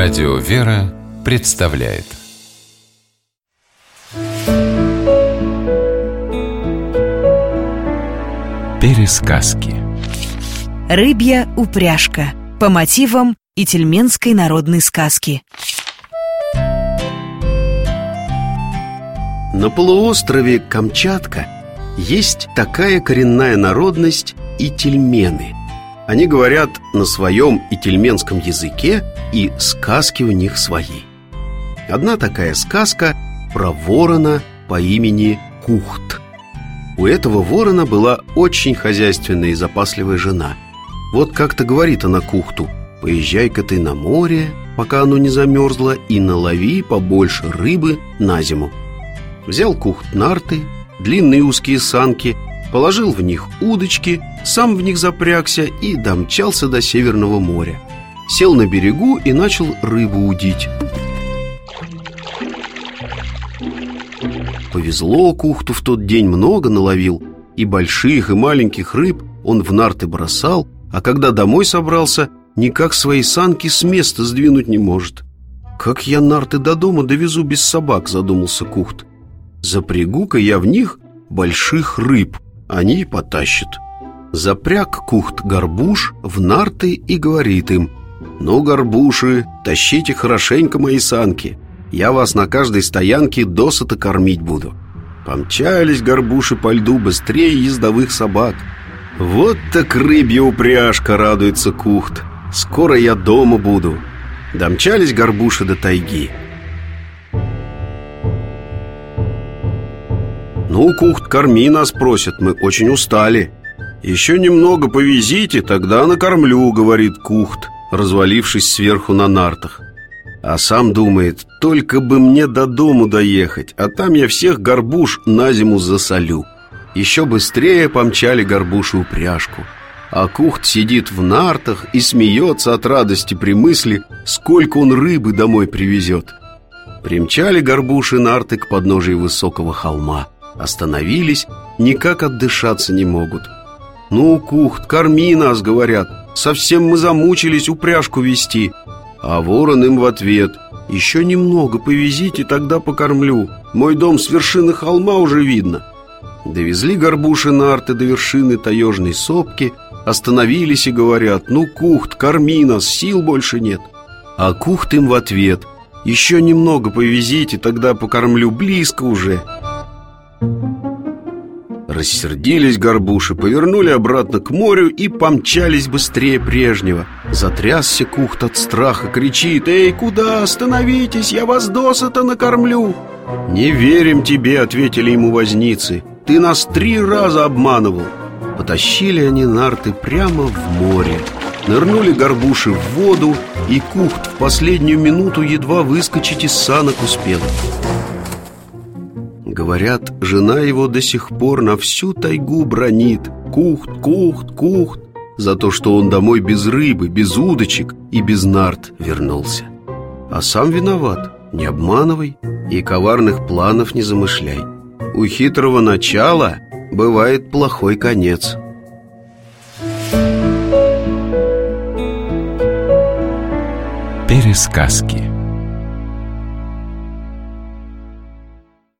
Радио «Вера» представляет. Пересказки. Рыбья упряжка по мотивам Ительменской народной сказки. На полуострове Камчатка есть такая коренная народность ительмены. Они говорят на своем ительменском языке, и сказки у них свои. Одна такая сказка про ворона по имени Кухт. У этого ворона была очень хозяйственная и запасливая жена. Вот как-то говорит она Кухту «Поезжай-ка ты на море, пока оно не замерзло, и налови побольше рыбы на зиму». Взял Кухт нарты, длинные узкие санки, положил в них удочки, сам в них запрягся и домчался до Северного моря. Сел на берегу и начал рыбу удить. Повезло Кухту в тот день много наловил, и больших, и маленьких рыб он в нарты бросал, а когда домой собрался, никак свои санки с места сдвинуть не может. «Как я нарты до дома довезу без собак?» – задумался Кухт. «Запрягу-ка я в них больших рыб, они и потащат». Запряг Кухт горбуш в нарты и говорит им «Ну, горбуши, тащите хорошенько мои санки, я вас на каждой стоянке досыта кормить буду». Помчались горбуши по льду быстрее ездовых собак. «Вот так рыбья упряжка!» — радуется Кухт. «Скоро я дома буду». Домчались горбуши до тайги. «Ну, Кухт, корми нас, просят, мы очень устали». «Еще немного повезите, тогда накормлю», — говорит Кухт, развалившись сверху на нартах. А сам думает, только бы мне до дому доехать, а там я всех горбуш на зиму засолю. Еще быстрее помчали горбуши упряжку. А Кухт сидит в нартах и смеется от радости при мысли, сколько он рыбы домой привезет. Примчали горбуши нарты к подножию высокого холма. Остановились, никак отдышаться не могут. «Ну, Кухт, корми нас», — говорят, «совсем мы замучились упряжку вести». А ворон им в ответ «Еще немного повезите, тогда покормлю Мой дом с вершины холма уже видно» Довезли горбуши нарты до вершины таежной сопки Остановились и говорят «Ну, Кухт, корми нас, сил больше нет» А Кухт им в ответ «Еще немного повезите, тогда покормлю, близко уже» Рассердились горбуши, повернули обратно к морю и помчались быстрее прежнего. Затрясся кухт от страха, кричит «Эй, куда? Остановитесь, я вас досыта накормлю!» «Не верим тебе», — ответили ему возницы «Ты нас три раза обманывал» Потащили они нарты прямо в море Нырнули горбуши в воду И кухт в последнюю минуту едва выскочить из санок успел Говорят, жена его до сих пор на всю тайгу бронит. Кухт, кухт, кухт. За то, что он домой без рыбы, без удочек и без нарт вернулся. А сам виноват, не обманывай и коварных планов не замышляй. У хитрого начала бывает плохой конец. Пересказки